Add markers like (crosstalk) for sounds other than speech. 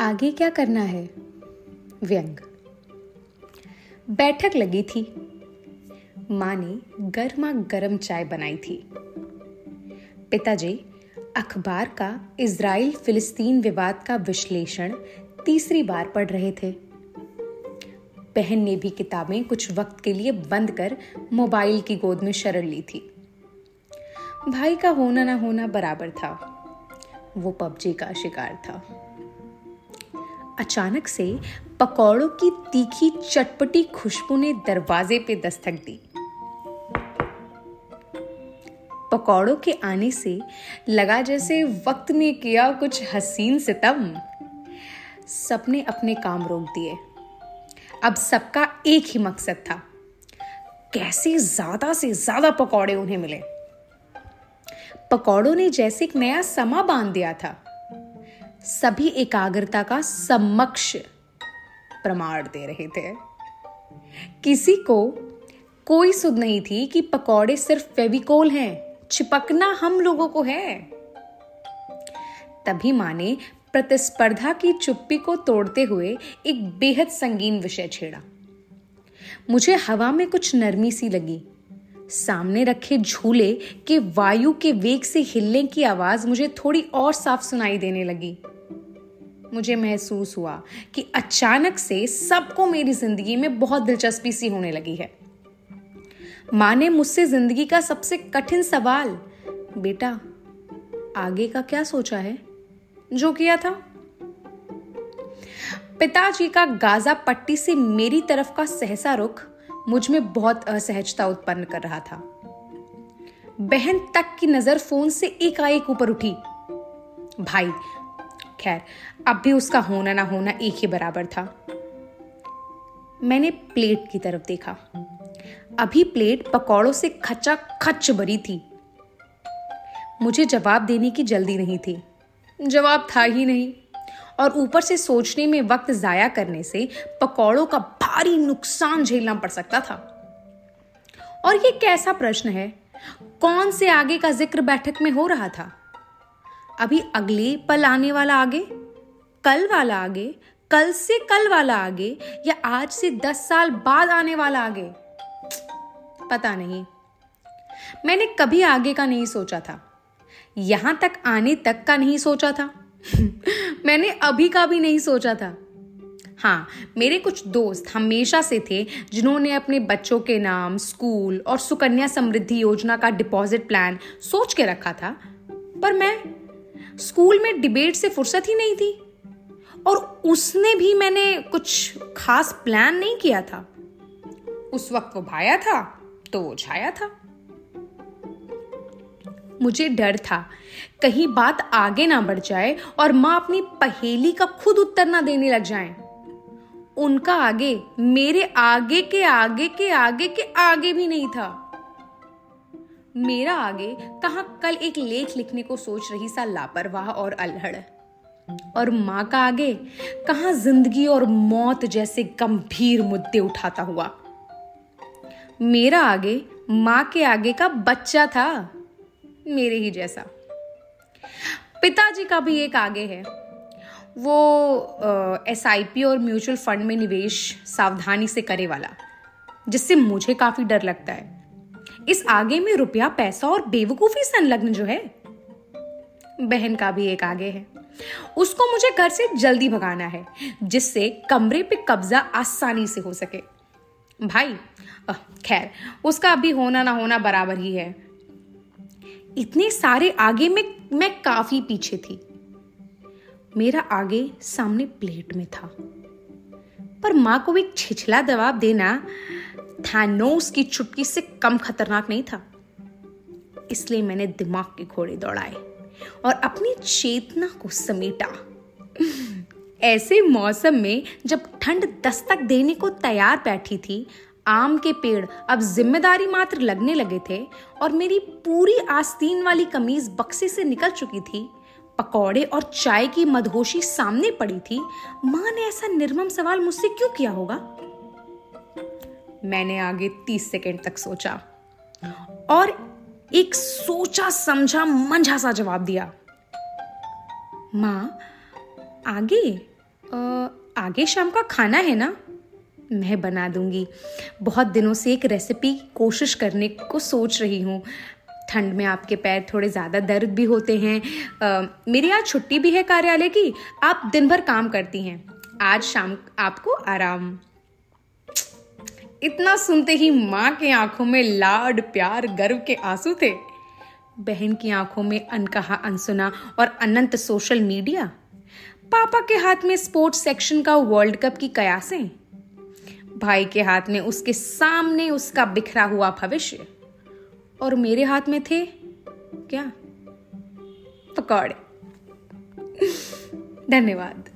आगे क्या करना है? व्यंग। बैठक लगी थी। माँ ने गर्मा गर्म चाय बनाई थी। पिताजी, अखबार का इज़राइल फिलिस्तीन विवाद का विश्लेषण तीसरी बार पढ़ रहे थे। बहन ने भी किताबें कुछ वक्त के लिए बंद कर मोबाइल की गोद में शरण ली थी। भाई का होना ना होना बराबर था। वो पबजी का शिकार था। अचानक से पकौड़ों की तीखी चटपटी खुशबू ने दरवाजे पे दस्तक दी। पकौड़ों के आने से लगा जैसे वक्त ने किया कुछ हसीन सितम। सबने अपने काम रोक दिए। अब सबका एक ही मकसद था। कैसे ज़्यादा से ज़्यादा पकौड़े उन्हें मिले। पकौड़ों ने जैसे एक नया समा बाँध दिया था। सभी एकाग्रता का समक्ष प्रमाण दे रहे थे। किसी को कोई सुध नहीं थी कि पकौड़े सिर्फ़ फेविकोल हैं, चिपकना हम लोगों को है। तभी माँ ने प्रतिस्पर्धा की चुप्पी को तोड़ते हुए एक बेहद संगीन विषय छेड़ा। मुझे हवा में कुछ नरमी सी लगी। सामने रखे झूले के वायु के वेग से हिलने की आवाज़ मुझे थोड़ी और साफ़ सुनाई देने लगी। मुझे महसूस हुआ कि अचानक से सबको मेरी ज़िंदगी में बहुत दिलचस्पी सी होने लगी है। माँ ने मुझसे ज़िंदगी का सबसे कठिन सवाल, बेटा, आगे का क्या सोचा है? जो किया था? पिताजी का गाजा पट्टी से मेरी तरफ़ का सहसा रुख मुझमें बहुत असहजता उत्पन्न कर रहा था। बहन तक की नज़र फ़ोन से एकाएक ऊपर उठी। भाई खैर, अब भी उसका होना ना होना एक ही बराबर था। मैंने प्लेट की तरफ़ देखा। अभी प्लेट पकौड़ों से खचा खच भरी थी। मुझे जवाब देने की जल्दी नहीं थी। जवाब था ही नहीं। और ऊपर से सोचने में वक्त जाया करने से पकौड़ों का भारी नुकसान झेलना पड़ सकता था। और ये कैसा प्रश्न है? कौन से आगे का ज़िक्र बैठक में हो रहा था? अभी अगले पल आने वाला आगे, कल वाला आगे, कल से कल वाला आगे, या आज से दस साल बाद आने वाला आगे? पता नहीं। मैंने कभी आगे का नहीं सोचा था। यहाँ तक आने तक का नहीं सोचा था। (laughs) मैंने अभी का भी नहीं सोचा था। हाँ मेरे कुछ दोस्त हमेशा से थे, जिन्होंने अपने बच्चों के नाम, स्कूल और सुकन्या समृद्धि योजना का डिपॉजिट प्लान सोच के रखा था। पर मैं स्कूल में डिबेट से फुर्सत ही नहीं थी। और उसने भी मैंने कुछ खास प्लान नहीं किया था। उस वक्त वो भाया था तो वो छाया था। मुझे डर था, कहीं बात आगे ना बढ़ जाए और माँ अपनी पहेली का खुद उत्तर ना देने लग जाए। उनका आगे, मेरे आगे के आगे के आगे के आगे भी नहीं था। मेरा आगे कहा कल एक लेख लिखने को सोच रही सा लापरवाह और अल्हड़। और माँ का आगे कहा ज़िंदगी और मौत जैसे गंभीर मुद्दे उठाता हुआ। मेरा आगे, माँ के आगे का बच्चा था, मेरे ही जैसा। पिताजी का भी एक आगे है। वो एस आई पी और म्यूचुअल फंड में निवेश सावधानी से करे वाला, जिससे मुझे काफ़ी डर लगता है। इस आगे में रुपया, पैसा और बेवकूफ़ी संलग्न जो है, बहन का भी एक आगे है। उसको मुझे घर से जल्दी भगाना है, जिससे कमरे पे कब्जा आसानी से हो सके। भाई खैर, उसका अभी होना ना होना बराबर ही है। इतने सारे आगे में मैं काफ़ी पीछे थी। मेरा आगे सामने प्लेट में था। पर माँ को एक छिछला जवाब देना थानोस की चुटकी से कम खतरनाक नहीं था। इसलिए मैंने दिमाग के घोड़े दौड़ाए और अपनी चेतना को समेटा। ऐसे मौसम में जब ठंड दस्तक देने को तैयार बैठी थी, आम के पेड़ अब ज़िम्मेदारी मात्र लगने लगे थे और मेरी पूरी आस्तीन वाली कमीज बक्से से निकल चुकी थी, पकौड़े और चाय की मदहोशी सामने पड़ी थी, माँ ने ऐसा निर्मम सवाल मुझसे क्यों किया होगा? मैंने आगे तीस सेकेंड तक सोचा। और एक सोचा समझा मंझा सा जवाब दिया। माँ आगे? आ, आगे शाम का खाना है ना? मैं बना दूँगी। बहुत दिनों से एक रेसिपी कोशिश करने को सोच रही हूँ। ठंड में आपके पैर थोड़े ज़्यादा दर्द भी होते हैं। आ, मेरी आज छुट्टी भी है कार्यालय की। आप दिन भर काम करती हैं। आज शाम आपको आराम। इतना सुनते ही माँ के आँखों में लाड, प्यार, गर्व के आँसू थे। बहन की आँखों में अनकहा अनसुना और अनंत सोशल मीडिया। पापा के हाथ में स्पोर्ट्स सेक्शन का वर्ल्ड कप की कयासें। भाई के हाथ में उसके सामने उसका बिखरा हुआ भविष्य। और मेरे हाथ में थे? क्या? पकौड़े। (laughs) धन्यवाद।